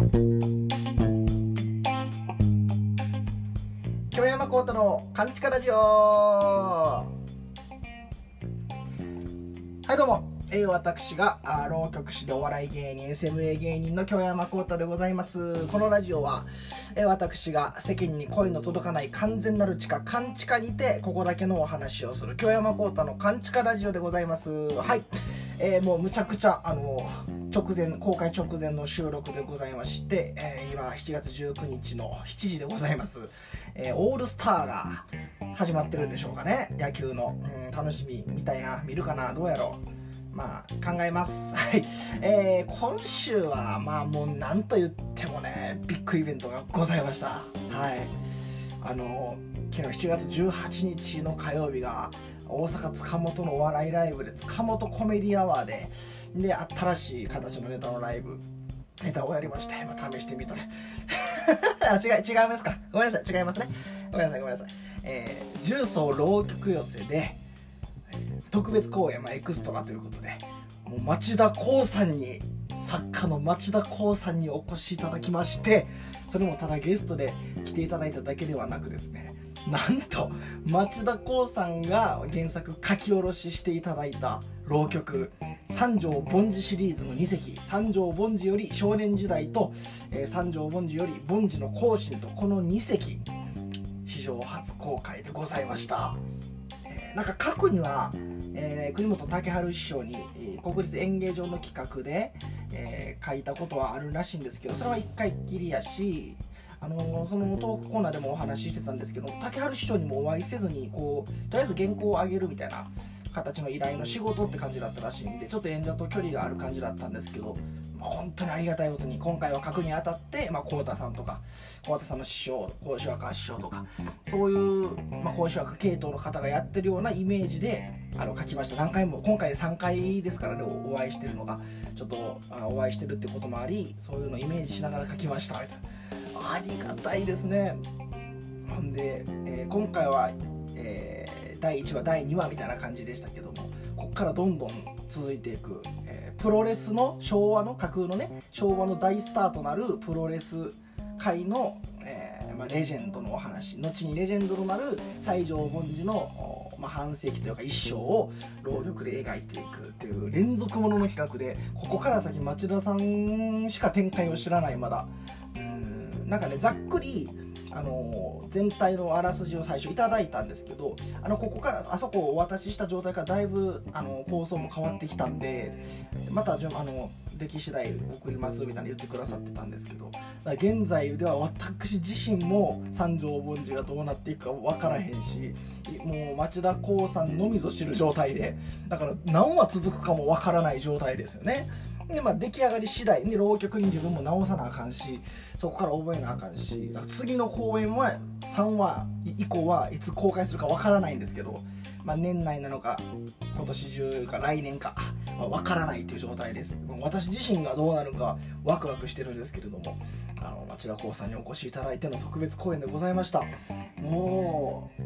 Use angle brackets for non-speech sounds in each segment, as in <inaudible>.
京山幸太の「カンチカラジオ」はいどうも、え、私が浪曲師でお笑い芸人 SMA 芸人の京山幸太でございます。このラジオは、え、私が世間に声の届かない完全なる地下カンチカにてここだけのお話をする京山幸太のカンチカラジオでございます。はい。えー、もうむちゃくちゃあの直前公開直前の収録でございまして、えー、今7月19日の7時でございます、えー、オールスターが始まってるんでしょうかね野球の、うん、楽しみみたいな見るかなどうやろう。まあ考えます。<laughs> はい、えー、今週はまあもう何と言ってもねビッグイベントがございました。はい。あの昨日7月18日の火曜日が大阪塚本のお笑いライブで塚本コメディアワーでで新しい形のネタのライブネタをやりまして、まあ、試してみた <laughs> 違い違いますか？ごめんなさい違いますね。ごめんなさいごめんなさい。えー、重曹浪曲寄せで、特別公演、まあ、エクストラということでもう町田光さんに作家の町田光さんにお越しいただきましてそれもただゲストで来ていただいただけではなくですね <laughs> なんと町田光さんが原作書き下ろししていただいた浪曲三条凡司シリーズの2席三条凡司より少年時代と、えー、三条凡司より凡司の行進とこの2席史上初公開でございました、えー、なんか過去には、えー、国本武春師匠に、えー、国立演芸場の企画で、えー、書いたことはあるらしいんですけどそれは1回きりやしあのそのトークコーナーでもお話ししてたんですけど竹春師匠にもお会いせずにこうとりあえず原稿を上げるみたいな形の依頼の仕事って感じだったらしいんでちょっと演者と距離がある感じだったんですけど、まあ、本当にありがたいことに今回は書くにあたってまあ、太さんとか幸田さんの師匠講師若師匠とかそういう、まあ、講師若系統の方がやってるようなイメージであの書きました何回も今回で3回ですからねお会いしてるのがちょっとあお会いしてるってこともありそういうのをイメージしながら書きましたみたいな。ありがたいですね。ほんで、えー、今回は、えー、第1話第2話みたいな感じでしたけどもこっからどんどん続いていく、えー、プロレスの昭和の架空のね昭和の大スターとなるプロレス界の、えーまあ、レジェンドのお話後にレジェンドとなる西条凡司の、まあ、半世紀というか一生を労力で描いていくっていう連続ものの企画でここから先町田さんしか展開を知らないまだ。なんかねざっくりあの全体のあらすじを最初いただいたんですけどあのここからあそこをお渡しした状態からだいぶあの構想も変わってきたんでまたあのでき次第送りますみたいな言ってくださってたんですけど現在では私自身も三条凡司がどうなっていくか分からへんしもう町田光さんのみぞ知る状態でだから何話続くかも分からない状態ですよね。でまあ出来上がり次第。で浪曲に自分も直さなあかんしそこから覚えなあかんし。次の公演は3話以降はいつ公開するかわからないんですけど、まあ、年内なのか今年中か来年かわ、まあ、からないという状態です。私自身がどうなるかワクワクしてるんですけれどもあの町田光さんにお越しいただいての特別公演でございました。もう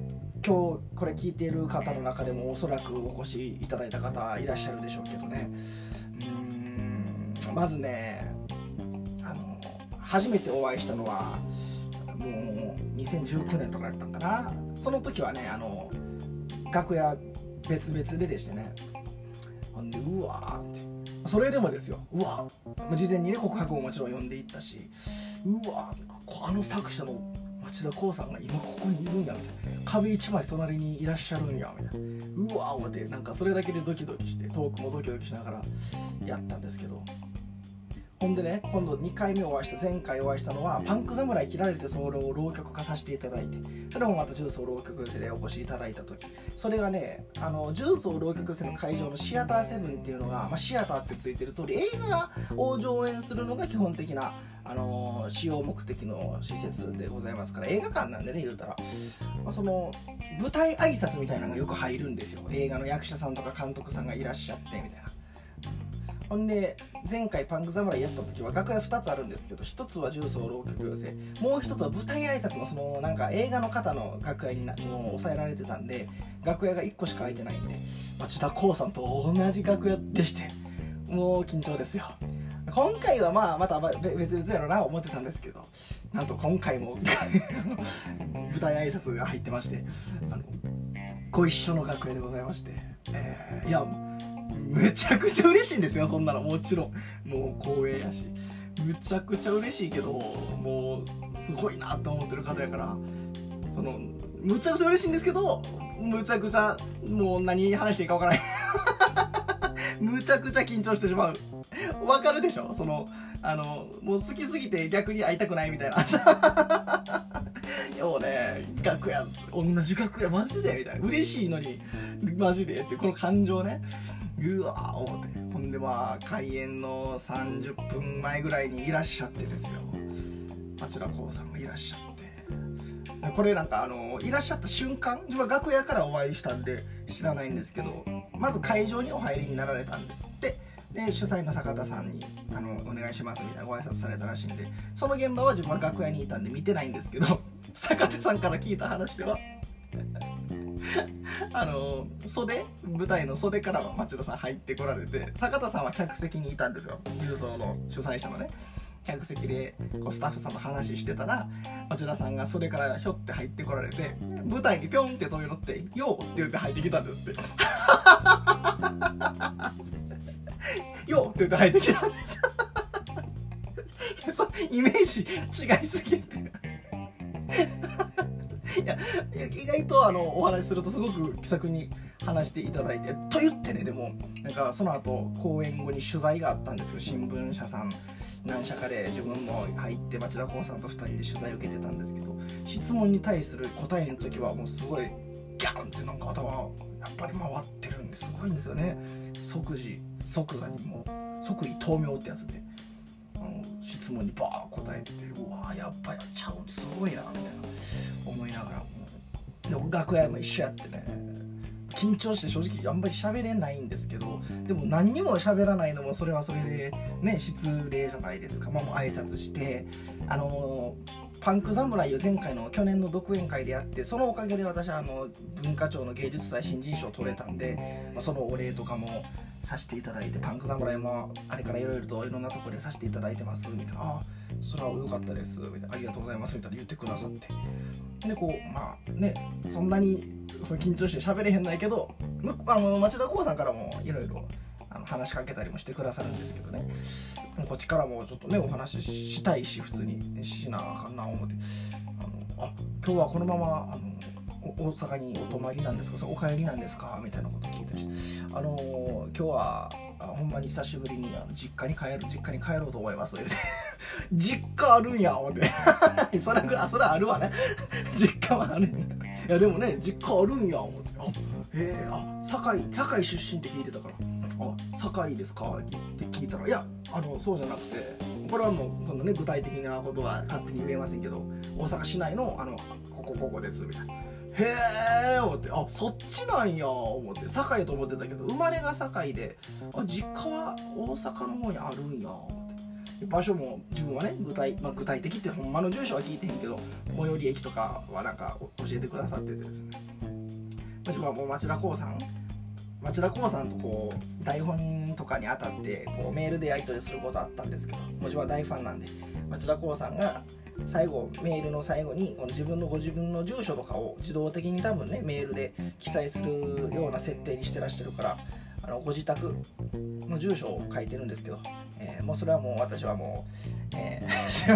今日これ聞いている方の中でもおそらくお越しいただいた方いらっしゃるでしょうけどね。まずねあの初めてお会いしたのはもう2019年とかやったんかな。その時はねあの楽屋別々ででしてね。ほんでうわーって。それでもですよ。うわ事前にね告白ももちろん読んでいったしうわあの作者の町田光さんが今ここにいるんやみたいな。壁一枚隣にいらっしゃるんやみたいな。うわ思ってなんかそれだけでドキドキしてトークもドキドキしながらやったんですけど。ほんでね今度2回目お会いした前回お会いしたのはパンク侍切られてソロを浪曲化させていただいてそれもまた重曹浪曲でお越しいただいた時。それがねあの重曹浪曲生の会場のシアターセブンっていうのが、まあ、シアターってついてる通り映画を上演するのが基本的なあの使用目的の施設でございますから映画館なんでね言うたら、まあ、その舞台挨拶みたいなのがよく入るんですよ。映画の役者さんとか監督さんがいらっしゃってみたいなほんで前回パンク侍やった時は楽屋2つあるんですけど1つは重曹浪曲寄せもう1つは舞台挨拶のそのなんか映画の方の楽屋になもう抑えられてたんで楽屋が1個しか空いてないんで町田光さんと同じ楽屋でしてもう緊張ですよ。今回はまあまた別々やろな思ってたんですけどなんと今回も <laughs> 舞台挨拶が入ってましてあのご一緒の楽屋でございまして、えー、いやめちゃくちゃ嬉しいんですよそんなの。もちろん。もう光栄やし。むちゃくちゃ嬉しいけどもうすごいなって思ってる方やから。そのむちゃくちゃ嬉しいんですけどむちゃくちゃもう何話していいかわからない。<laughs> むちゃくちゃ緊張してしまう。わかるでしょ？そのあのもう好きすぎて逆に会いたくないみたいな。<laughs> ようね楽屋同じ楽屋マジでみたいな。嬉しいのにマジでってこの感情ね。うわー思って。ほんでまあ開演の30分前ぐらいにいらっしゃってですよ。町田光さんがいらっしゃって。これなんかあのいらっしゃった瞬間自分は楽屋からお会いしたんで知らないんですけどまず会場にお入りになられたんですって。で主催の坂田さんにあの「お願いします」みたいなご挨拶されたらしいんでその現場は自分は楽屋にいたんで見てないんですけど坂田さんから聞いた話では <laughs> あの袖舞台の袖から町田さん入ってこられて坂田さんは客席にいたんですよ郵送の主催者のね客席でこうスタッフさんと話してたら町田さんがそれからひょって入ってこられて舞台にピョンって飛び乗って「よう!」って言って入ってきたんですって「<laughs> よう!」って言って入ってきたんです <laughs> イメージ違いすぎていや意外とあのお話しするとすごく気さくに話していただいてと言ってねでもなんかその後公演後に取材があったんですよ。新聞社さん。何社かで自分も入って町田光さんと2人で取材を受けてたんですけど質問に対する答えの時はもうすごいギャンってなんか頭やっぱり回ってるんですごいんですよね。即時即座にもう即位豆苗ってやつで。質問にバー答えててうわやっぱやっちゃうすごいなみたいな思いながらで楽屋も一緒やってね。緊張して正直あんまり喋れないんですけどでも何にも喋らないのもそれはそれでね失礼じゃないですか。まあもう挨拶してあのパンク侍を前回の去年の独演会でやってそのおかげで私はあの文化庁の芸術祭新人賞取れたんで、まあ、そのお礼とかもさせていただいてパンク侍もあれからいろいろといろんなところでさせていただいてます。みたいな。あそれは良かったです。みたいな。ありがとうございます。みたいな言ってくださって。でこうまあねそんなにその緊張して喋れへんないけどあの町田光さんからもいろいろ話しかけたりもしてくださるんですけどね。こっちからもちょっとねお話ししたいし普通に。しなあかんな思って。あのあ今日はこのままあの大阪にお泊まりなんですか？そお帰りなんですか？みたいなこと聞いたりして。あのー、今日はほんまに久しぶりにあの実家に帰る実家に帰ろうと思います。<laughs> 実家あるんや思って。<laughs> それぐらいそれはあるわね。<laughs> 実家はある。ん。やいやでもね実家あるんや思って。あえー、あ堺堺出身って聞いてたから。あ堺ですか？って聞いたらいやあのそうじゃなくてこれはもうそんなね具体的なことは勝手に言えませんけど大阪市内のあのここここですみたいなへえ思ってあそっちなんや思って堺と思ってたけど生まれが堺であ実家は大阪の方にあるんや思って。場所も自分はね具体,、まあ、具体的ってほんまの住所は聞いてへんけど最寄り駅とかはなんか教えてくださっててですね。自分はもう町田光さん町田光さんとこう台本とかにあたってこうメールでやり取りすることあったんですけども自分は大ファンなんで町田光さんが最後メールの最後にこの自分のご自分の住所とかを自動的に多分ねメールで記載するような設定にしてらっしゃるからあのご自宅の住所を書いてるんですけど、えー、もうそれはもう私はもう、えー、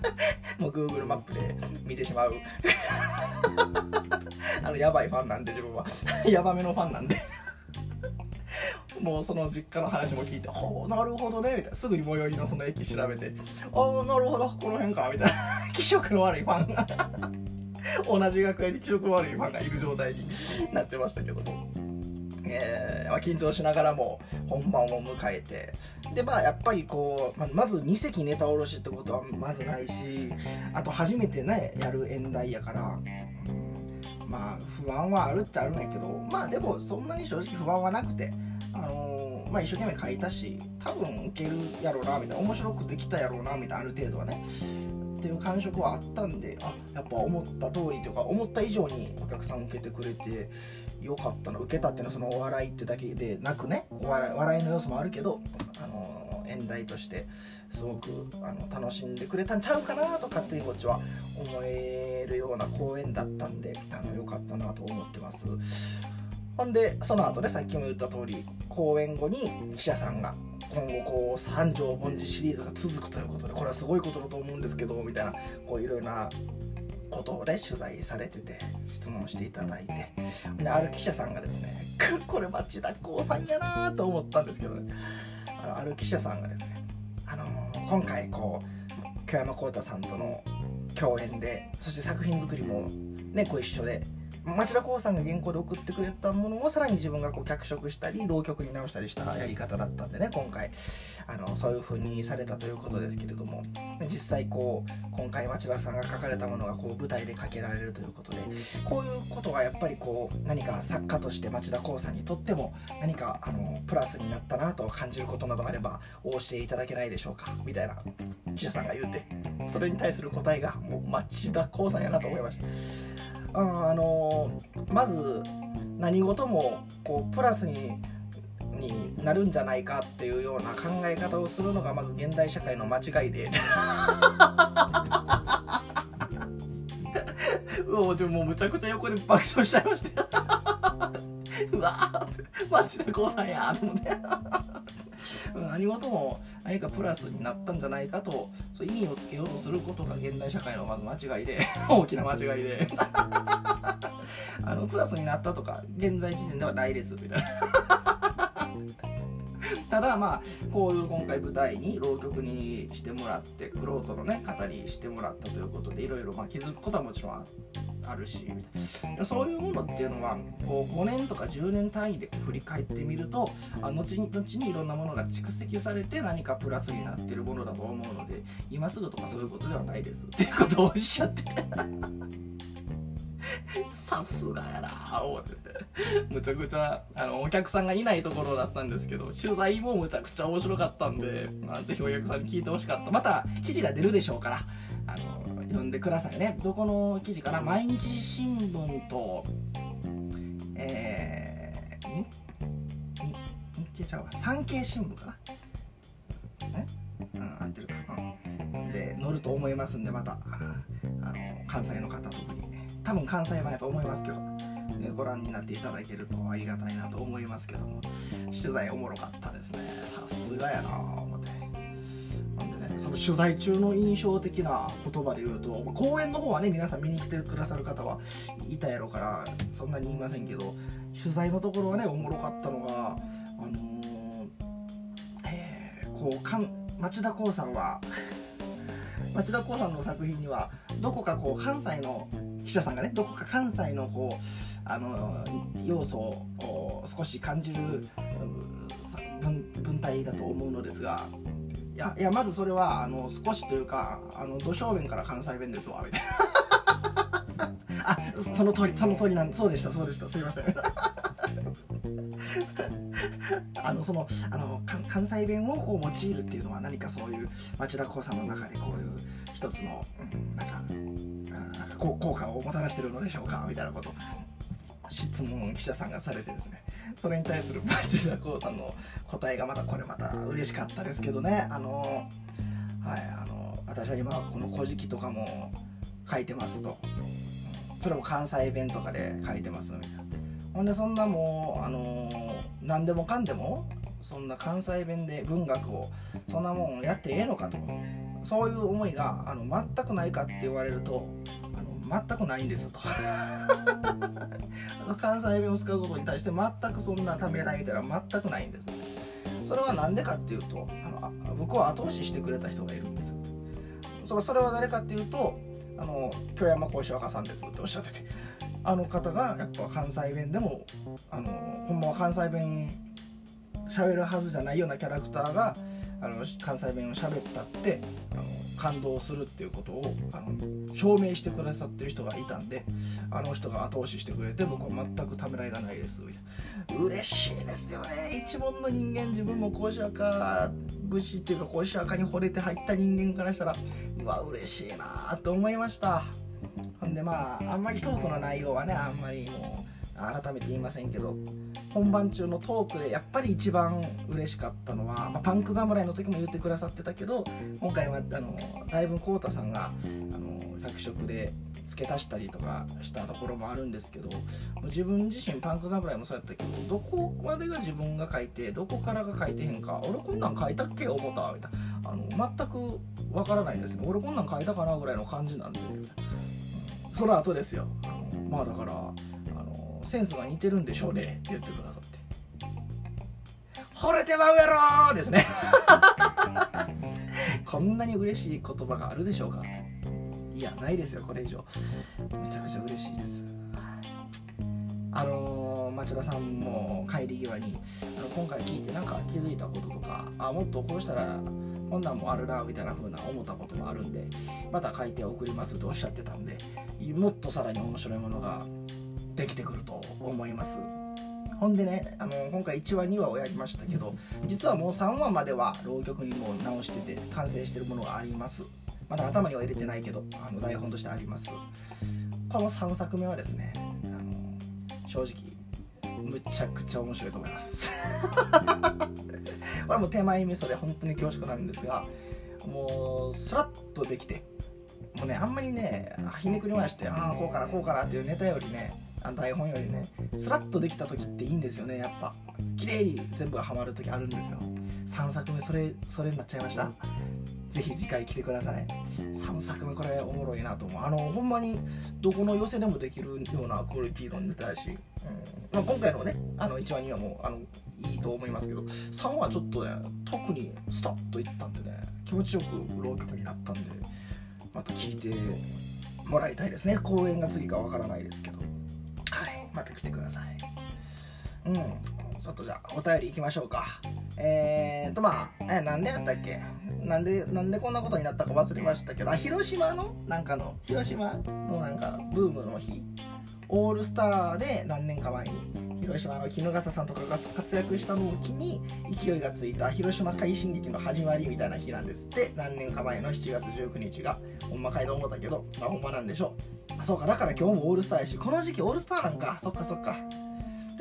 <laughs> もう Google マップで見てしまう。<laughs> あのやばいファンなんで自分は。<laughs> やばめのファンなんで。もうその実家の話も聞いて「おなるほどね」みたいな。すぐに最寄りのその駅調べて「ああなるほどこの辺か」みたいな。<laughs> 気色の悪いファンが。<laughs> 同じ学園に気色の悪いファンがいる状態になってましたけども。えーまあ、緊張しながらも本番を迎えて。でまあやっぱりこう、ま、ず2席ネタおろしってことはまずないしあと初めてねやる演題やから、まあ不安はあるっちゃあるんやけど。まあでもそんなに正直不安はなくて。あの、まあ、一生懸命書いたし多分受けるやろうなみたいな面白くできたやろうなみたいなある程度はね。っていう感触はあったんであやっぱ思った通りというか思った以上にお客さん受けてくれてよかったな受けたっていうのはそのお笑いってだけでなくねお笑い笑いの要素もあるけど、あの、演題としてすごくあの楽しんでくれたんちゃうかなと勝手にこっちは思えるような公演だったんであのよかったなと思ってます。ほんでその後ねさっきも言った通り公演後に記者さんが今後こう三条凡司シリーズが続くということでこれはすごいことだと思うんですけどみたいなこういろいろなことをね取材されてて質問していただいてである記者さんがですね <laughs> これ町田光さんやなと思ったんですけどね。あのある記者さんがですね、あのー、今回こう京山幸太さんとの共演でそして作品作りもねご一緒で町田光さんが原稿で送ってくれたものをさらに自分がこう脚色したり浪曲に直したりしたやり方だったんでね今回あのそういう風にされたということですけれども実際こう今回町田さんが書かれたものがこう舞台で書けられるということでこういうことがやっぱりこう何か作家として町田光さんにとっても何かあのプラスになったなと感じることなどあればお教えいただけないでしょうかみたいな記者さんが言うてそれに対する答えがもう町田光さんやなと思いました。うんあのまず何事もこうプラスにになるんじゃないかっていうような考え方をするのがまず現代社会の間違いで。うわもうむちゃくちゃ横で爆笑しちゃいました。うわマジでこうさんやと思って。何事も何かプラスになったんじゃないかとそう意味をつけようとすることが現代社会のまず間違いで <laughs> 大きな間違いで。あのプラスになったとか現在時点ではないですみたいなただまあこういう今回舞台に浪曲にしてもらってクロートのね語りしてもらったということでいろいろ気づくことはもちろんあるしそういうものっていうのはこう5年とか10年単位で振り返ってみるとあ後に後にいろんなものが蓄積されて何かプラスになってるものだと思うので今すぐとかそういうことではないですっていうことをおっしゃってて。さすがやな。思ってむちゃくちゃあのお客さんがいないところだったんですけど取材もむちゃくちゃ面白かったんで、まあ、ぜひお客さんに聞いてほしかった。また記事が出るでしょうからあの読んでくださいね。どこの記事かな？毎日新聞とえー、日経ちゃうわ。産経新聞かな？ねうん合ってるかうん。で載ると思いますんでまたあの関西の方特に多分関西版やと思いますけど、ね、ご覧になっていただけるとありがたいなと思いますけども取材おもろかったですね。さすがやな思って。なんでねその取材中の印象的な言葉で言うと公演の方はね皆さん見に来てくださる方はいたやろからそんなに言いませんけど取材のところはねおもろかったのがあのー、えー、こうかん町田光さんは町田光さんの作品にはどこかこう関西の記者さんがねどこか関西のこうあの要素を少し感じる文体だと思うのですがいやいやまずそれはあの少しというかあの土正面から関西弁ですわみたいな。<laughs> あその通りその通りなんそうでしたそうでしたすいません。あのそのあの関西弁をこう用いるっていうのは何かそういう町田光さんの中でこういう一つの、うん、なんかなんか効果をもたらしてるのでしょうかみたいなこと質問記者さんがされてですねそれに対する町田光さんの答えがまたこれまた嬉しかったですけどねあのはいあの私は今この「古事記」とかも書いてますとそれも関西弁とかで書いてますみたいなほんでそんなもうあの何でもかんでもそんな関西弁で文学をそんなもんやってええのかと。そういう思いがあの全くないかって言われるとあの全くないんですと。<laughs> 関西弁を使うことに対して全くそんなためらいみたいな全くないんです。それは何でかっていうとあの僕は後押ししてくれた人がいるんです。それそれは誰かっていうとあの京山幸志若さんですっておっしゃってて。あの方がやっぱ関西弁でもあのほんまは関西弁喋るはずじゃないようなキャラクターがあの関西弁を喋ったってあの感動するっていうことをあの証明してくださってる人がいたんであの人が後押ししてくれて僕は全くためらいがないですみたいな。嬉しいですよね。一門の人間自分も甲子赤武士っていうか甲子赤に惚れて入った人間からしたらうわ嬉しいなと思いました。ほんでまああんまりトークの内容はねあんまりもう改めて言いませんけど本番中のトークでやっぱり一番嬉しかったのは、まあ、パンク侍の時も言ってくださってたけど今回はあのだいぶ浩太さんがあの脚色で付け足したりとかしたところもあるんですけど自分自身パンク侍もそうやったけどどこまでが自分が書いてどこからが書いてへんか俺こんなん書いたっけ思ったみたいな。あの全くわからないですね。俺こんなん書いたかなぐらいの感じなんで、その後ですよ。あのまあだからあのセンスが似てるんでしょうね。って言ってくださって。惚れてまうやろですね。<laughs> こんなに嬉しい言葉があるでしょうか。いやないですよ。これ以上。めちゃくちゃ嬉しいです。あのー、町田さんも帰り際にあの今回聞いてなんか気づいたこととかあもっとこうしたらこんなんもあるなみたいな風な思ったこともあるんでまた書いて送りますとおっしゃってたんでもっとさらに面白いものができてくると思います。ほんでねあの今回1話2話をやりましたけど実はもう3話までは浪曲にも直してて完成してるものがあります。まだ頭には入れてないけどあの台本としてあります。この3作目はですねあの正直むちゃくちゃ面白いと思います。<laughs> これも手前味噌で本当に恐縮なんですがもうスラッとできてもうねあんまりねひねくり回してああこうかなこうかなっていうネタよりね台本よりねスラッとできた時っていいんですよねやっぱ。綺麗に全部がハマる時あるんですよ。3作目それそれになっちゃいましたぜひ次回来てください。3作目これおもろいなと思う。あのほんまにどこの寄せでもできるようなクオリティのネタやし、うん。まあ、今回のねあの1話2話もあのいいと思いますけど3話ちょっとね特にスタッといったんでね気持ちよく浪曲になったんでまた聞いてもらいたいですね。公演が次かわからないですけど。はい。また来てください。うん。ちょっとじゃあお便りいきましょうか。えーとまあえなんでやったっけ？なんでなんでこんなことになったか忘れましたけど広島の？なんかの？広島のなんかブームの日。オールスターで何年か前に広島の衣笠さんとかが活躍したのを機に勢いがついた広島快進撃の始まりみたいな日なんですって。何年か前の7月19日がほんまかいと思ったけどまあほんまなんでしょう。あそうかだから今日もオールスターやしこの時期オールスターなんか。そっかそっか。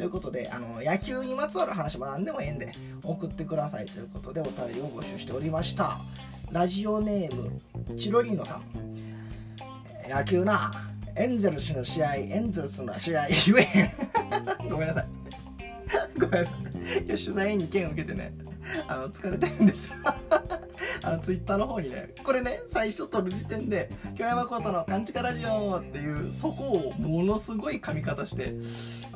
ということであの野球にまつわる話も何でもええんで送ってくださいということでお便りを募集しておりました。ラジオネームチロリーノさん。野球なエンゼルスの試合エンゼルスの試合言えへん。<laughs> ごめんなさい。ごめんなさい。いや取材に件を受けてねあの疲れてるんです。よ <laughs> あのツイッターの方にねこれね最初撮る時点で「京山コートのカンチカラジオ」っていうそこをものすごい髪型して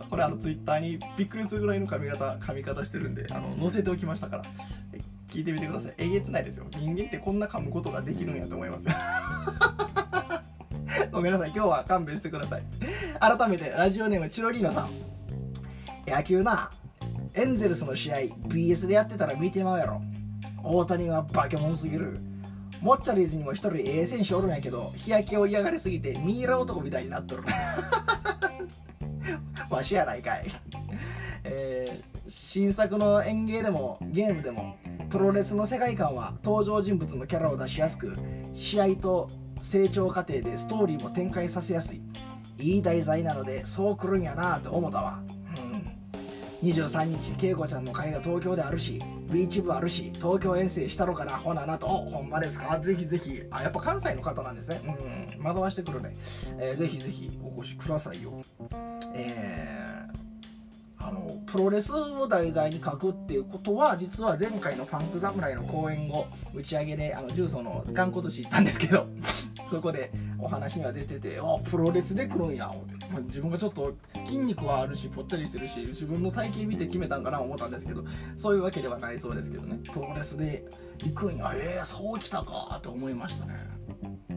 これあのツイッターにびっくりするぐらいの髪型髪型してるんであの載せておきましたから。聞いてみてください。えげつないですよ。人間ってこんな噛むことができるんやと思いますよ。<laughs> ごめんなさい。今日は勘弁してください。改めてラジオネームチロリーナさん。野球な。エンゼルスの試合 BS でやってたら見てまうやろ。大谷は化け物すぎる。モッチャリーズにも一人ええ選手おるんやけど日焼けを嫌がりすぎてミイラ男みたいになっとる。<laughs> わしやないかい、えー、新作の演芸でもゲームでもプロレスの世界観は登場人物のキャラを出しやすく試合と成長過程でストーリーも展開させやすい。いい題材なのでそうくるんやなと思ったわ。23日恵子ちゃんの会が東京であるしビーチ部あるし東京遠征したろかなほななと。ほんまですか？ぜひぜひ。あやっぱ関西の方なんですね。うん。惑わしてくるね、えー、ぜひぜひお越しくださいよ。えー、あのプロレスを題材に書くっていうことは実は前回のファンク侍の公演後打ち上げであの重曹の頑固寿司行ったんですけどそこでお話には出ててあプロレスで来るんや思って、自分がちょっと筋肉はあるしぽっちゃりしてるし自分の体型見て決めたんかな思ったんですけどそういうわけではないそうですけどね。プロレスで行くんやえー、そうきたかって思いましたね。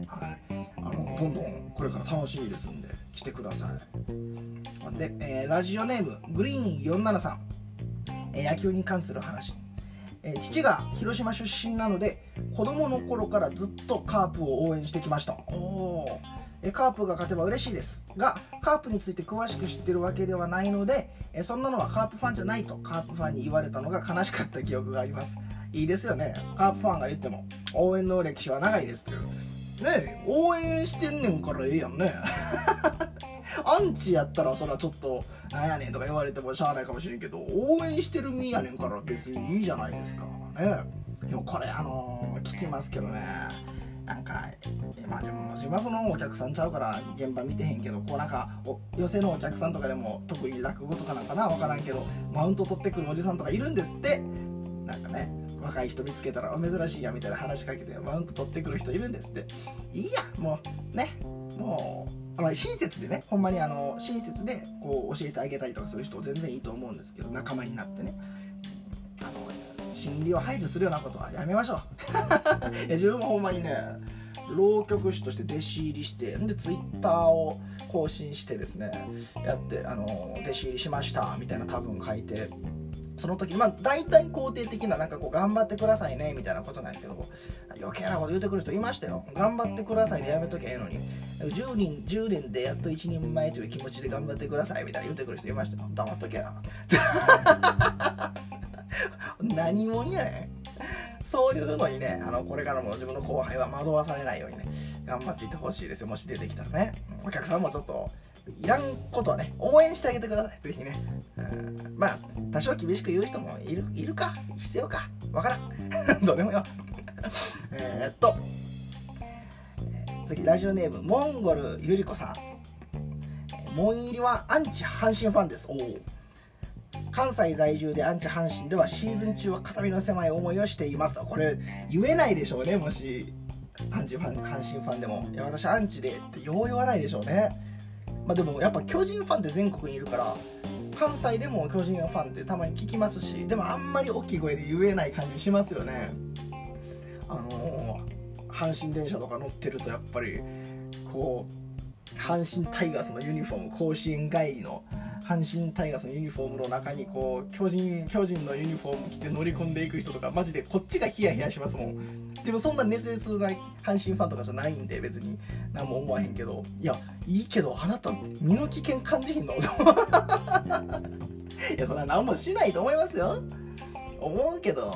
はい。あのどんどんこれから楽しみですんで来てください。で、えー、ラジオネームグリーン473、えー、野球に関する話。え父が広島出身なので子供の頃からずっとカープを応援してきました。おおえカープが勝てば嬉しいですがカープについて詳しく知ってるわけではないのでえそんなのはカープファンじゃないとカープファンに言われたのが悲しかった記憶があります。いいですよね。カープファンが言っても応援の歴史は長いですという。ね応援してんねんからええやんね。<laughs> アンチやったらそれはちょっとなんやねんとか言われてもしゃあないかもしれんけど応援してる身やねんから別にいいじゃないですか。ねでもこれあのー、聞きますけどね。なんか、まあ、自分自分はそのお客さんちゃうから現場見てへんけどこうなんか寄席のお客さんとかでも特に落語とかなんかな分からんけどマウント取ってくるおじさんとかいるんですって。なんかね若い人見つけたら珍しいやみたいな話しかけてマウント取ってくる人いるんですって。いいやもうねもう、親切でねほんまにあの親切でこう教えてあげたりとかする人全然いいと思うんですけど仲間になってね。あの心理を排除するようなことはやめましょう。<laughs> 自分もほんまにね浪曲師として弟子入りしてでツイッターを更新してですねやってあの弟子入りしましたみたいな多分書いてその時まあ大体肯定的ななんかこう頑張ってくださいねみたいなことなんやけど余計なこと言うてくる人いましたよ。頑張ってくださいでやめときゃええのに。10人10年でやっと一人前という気持ちで頑張ってくださいみたいな言うてくる人いましたよ。黙っとけや <laughs> 何者やねん。そういうのにねあのこれからも自分の後輩は惑わされないようにね頑張っていってほしいですよ。もし出てきたらね。お客さんもちょっといらんことはね応援してあげてください。ぜひね、うん、まあ多少厳しく言う人もいるいるか。必要か。わからん。<laughs> どうでもよえっと。次ラジオネームモンゴルゆり子さん。門入りはアンチ阪神ファンです。おお関西在住でアンチ阪神ではシーズン中は肩身の狭い思いをしていますと。これ言えないでしょうねもし。アンチファン阪神ファンでも。いや私アンチでってよう言わないでしょうね。まあでもやっぱ巨人ファンって全国にいるから関西でも巨人ファンってたまに聞きますしでもあんまり大きい声で言えない感じしますよね。あのー、阪神電車とか乗ってるとやっぱりこう阪神タイガースのユニフォーム甲子園帰りの阪神タイガースのユニフォームの中にこう巨人巨人のユニフォーム着て乗り込んでいく人とかマジでこっちがヒヤヒヤしますもん。自分そんな熱烈な阪神ファンとかじゃないんで別に。何も思わへんけど。いやいいけどあなた身の危険感じひんの。<laughs> いやそれは何もしないと思いますよ。思うけど。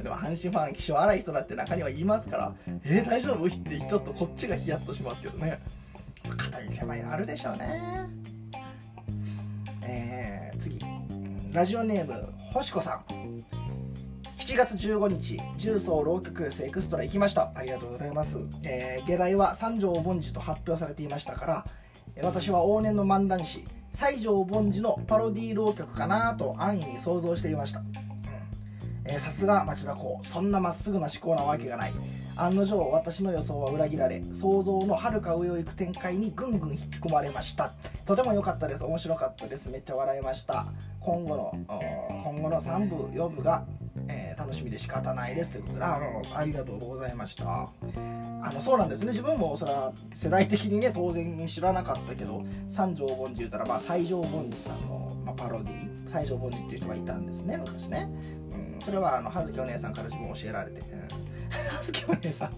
でも阪神ファン気性荒い人だって中にはいますから。えー、大丈夫？ってちょっとこっちがヒヤッとしますけどね。肩に狭いのあるでしょうねえー、次。ラジオネーム星子さん。7月15日重曹浪曲エクストラ行きました。ありがとうございます、えー、下題は三条凡司と発表されていましたから私は往年の漫談師西条凡司のパロディー浪曲かなと安易に想像していました。さすが町田公そんなまっすぐな思考なわけがない。案の定私の予想は裏切られ想像のはるか上を行く展開にぐんぐん引き込まれました。とても良かったです。面白かったです。めっちゃ笑いました。今後の今後の3部4部が、えー、楽しみで仕方ないです。ということであのありがとうございました。あのそうなんですね。自分もそれは世代的にね当然知らなかったけど三条凡司言うたら、まあ、西条凡司さんの、まあ、パロディ西条凡司っていう人がいたんですね昔ね、それはあの葉月お姉さんから自分教えられて、うん葉月お姉さん。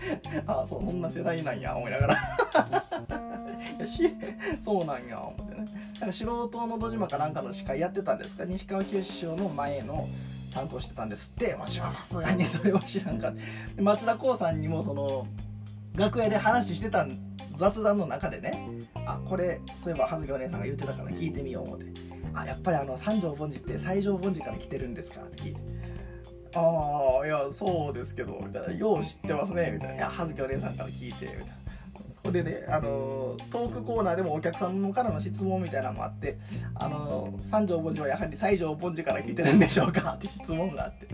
<laughs> ああそうそんな世代なんや思いながら。<laughs> いやしそうなんや思ってね。なんか素人のど島かなんかの司会やってたんですか？西川きよし師匠の前の担当してたんですって。もちろんさすがにそれは知らんかって町田光さんにもその楽屋で話してた雑談の中でね。あこれそういえば葉月お姉さんが言ってたから聞いてみよう思ってあやっぱりあの三条凡司って西条凡司から来てるんですか？って聞いて。ああいやそうですけどみたいな。よう知ってますねみたいな。いや葉月お姉さんから聞いてみたいな。ほんでね、あのトークコーナーでもお客さんからの質問みたいなのもあって、あの三条凡司はやはり西条凡司から聞いてるんでしょうか？って質問があって、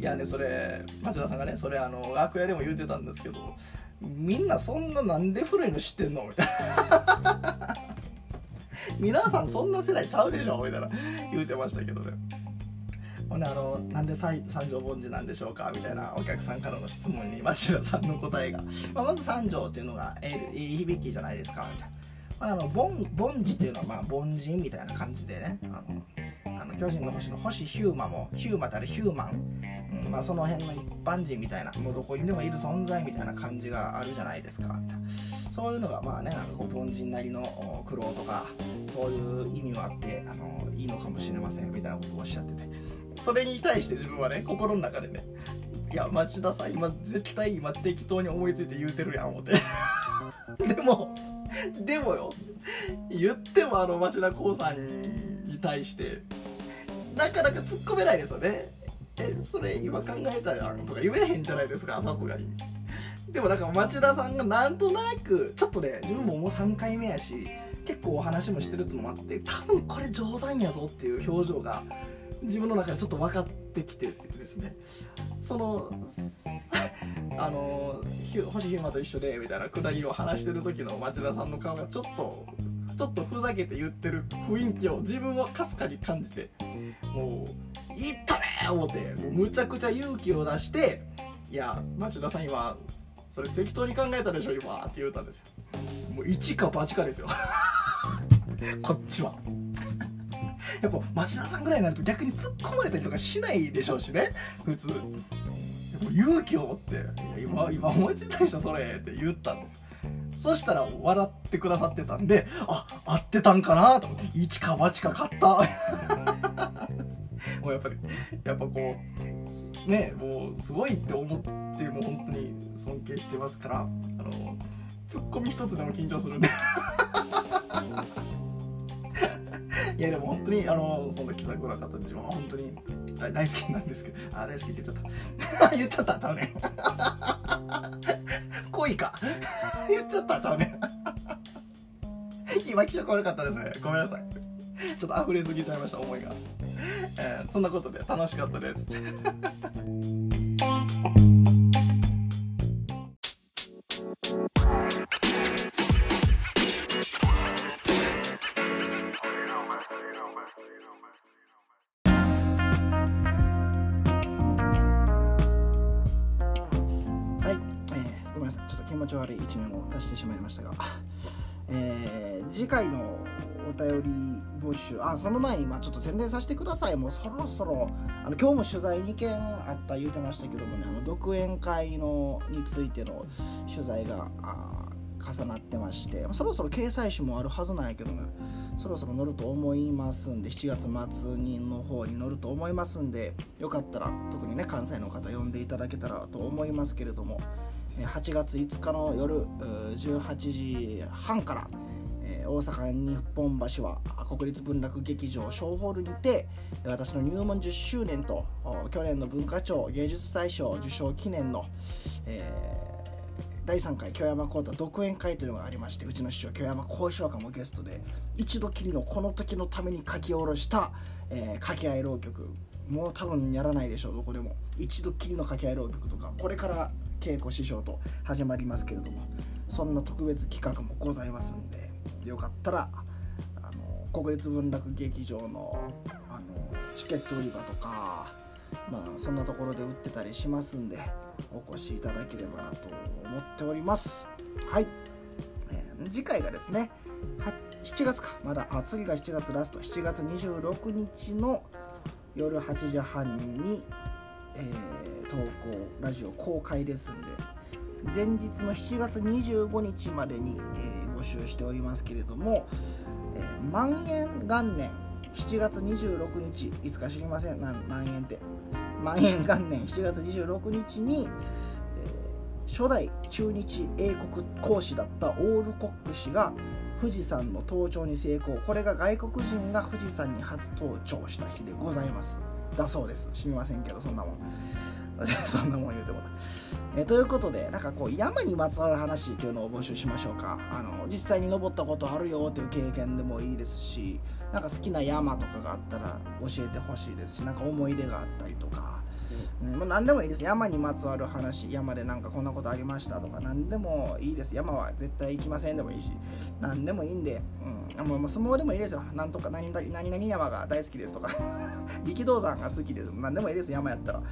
いやね、それ、町田さんがね、それ、あの楽屋でも言うてたんですけど、みんなそんななんで古いの知ってんの？みたいな。皆さんそんな世代ちゃうでしょみたいな言うてましたけどね。ほんであのなんで三条凡司なんでしょうかみたいなお客さんからの質問に町田さんの答えが、まあ、まず三条っていうのがえいい響きじゃないですかみたいな。まあ、あの凡凡司っていうのはまあ凡人みたいな感じでねあのあの巨人の星の星ヒューマもヒューマたるヒューマン、うんまあ、その辺の一般人みたいなもうどこにでもいる存在みたいな感じがあるじゃないですかみたいなそういうのがまあねなんかこう凡人なりの苦労とかそういう意味はあってあのいいのかもしれませんみたいなことをおっしゃってて。それに対して自分はね心の中でねいや町田さん今絶対今適当に思いついて言うてるやん思って。<laughs> でもでもよ言ってもあの町田光さんに対してなかなか突っ込めないですよね。えそれ今考えたやんとか言えへんじゃないですかさすがに。でもなんか町田さんがなんとなくちょっとね自分ももう3回目やし結構お話もしてるってのもあって多分これ冗談やぞっていう表情が自分の中でちょっと分かってきてですねその <laughs> あの星ひまと一緒でみたいなくだりを話してる時の町田さんの顔がちょっとちょっとふざけて言ってる雰囲気を自分はかすかに感じてもう「いったね!」思ってもうむちゃくちゃ勇気を出して「いや町田さん今それ適当に考えたでしょ今」って言ったんですよもう一か八かですよ <laughs> こっちは。<laughs> やっぱ町田さんぐらいになると逆に突っ込まれたりとかしないでしょうしね。普通。勇気を持って「今今思いついたでしょそれ」って言ったんです。そしたら笑ってくださってたんであ合ってたんかなと思って一か八か買った。<laughs> もうやっぱりやっぱこうねもうすごいって思ってもう本当に尊敬してますからあのツッコミ一つでも緊張するんで <laughs> いやでも本当にあのそんな気さくな方自分は本当に大大好きなんですけど。あ大好きって言っちゃった。<laughs> 言っちゃったちゃうね恋か。<laughs> 言っちゃったちゃうね今気色悪かったですね。ごめんなさい。ちょっと溢れすぎちゃいました思いが、えー、そんなことで楽しかったです。<laughs> してしまいましたが、<laughs> えー、次回のお便り募集あその前にまあちょっと宣伝させてください。もうそろそろあの今日も取材2件あった言うてましたけどもねあの独演会のについての取材が重なってましてそろそろ掲載誌もあるはずなんやけどねそろそろ乗ると思いますんで7月末にの方に乗ると思いますんでよかったら特にね関西の方呼んでいただけたらと思いますけれども8月5日の夜18時半から大阪日本橋は国立文楽劇場小ホールにて私の入門10周年と去年の文化庁芸術祭賞受賞記念の、えー、第3回京山幸太独演会というのがありましてうちの師匠京山幸四郎もゲストで一度きりのこの時のために書き下ろした、えー、掛け合い浪曲もう多分やらないでしょうどこでも。一度きりの掛け合い浪曲とかこれから稽古師匠と始まりますけれどもそんな特別企画もございますんでよかったらあの国立文楽劇場のあのチケット売り場とかまあそんなところで売ってたりしますんでお越しいただければなと思っております。はい、えー、次回がですね7月か。まだあ次が7月ラスト。7月26日の夜8時半に、えー、投稿ラジオ公開ですんで前日の7月25日までに、えー、募集しておりますけれども、えー、万円元年7月26日いつか知りません？何円って。万円元年7月26日に、えー、初代中日英国公使だったオールコック氏が富士山の登頂に成功。これが外国人が富士山に初登頂した日でございます。だそうです。知りませんけどそんなもん。<laughs> そんなもん言うてもた、えということでなんかこう山にまつわる話っていうのを募集しましょうか。あの実際に登ったことあるよっていう経験でもいいですしなんか好きな山とかがあったら教えてほしいですしなんか思い出があったりとか、もう何でもいいです。山にまつわる話。山でなんかこんなことありましたとか。何でもいいです。山は絶対行きませんでもいいし。何でもいいんで、うん、もう相撲でもいいですよ。なんとか何何々山が大好きですとか。<laughs> 力道山が好きです。何でもいいです。山やったら、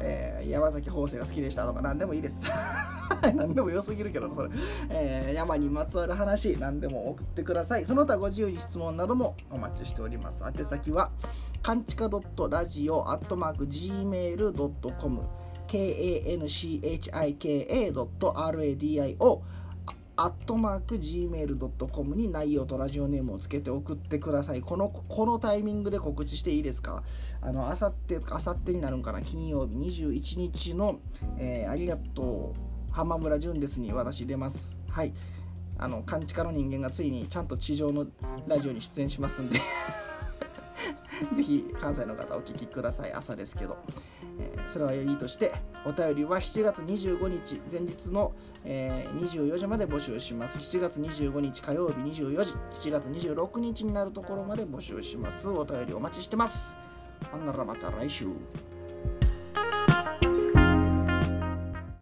えー、山崎邦生が好きでしたとか。何でもいいです。<laughs> 何でも良すぎるけどそれ、えー、山にまつわる話。何でも送ってください。その他ご自由に質問などもお待ちしております。宛先はかんちか .radio.gmail.com kanchika.radio アットマーク gmail.com に内容とラジオネームをつけて送ってください。この、このタイミングで告知していいですか？あの、あさって、あさってになるんかな？金曜日。21日の、えー、ありがとう、浜村淳ですに私出ます。はい。あの勘違の人間がついにちゃんと地上のラジオに出演しますんで。<laughs> ぜひ関西の方お聞きください。朝ですけど、えー、それはいいとしてお便りは7月25日前日の、えー、24時まで募集します。7月25日火曜日24時7月26日になるところまで募集します。お便りお待ちしてます。ほんならまた来週。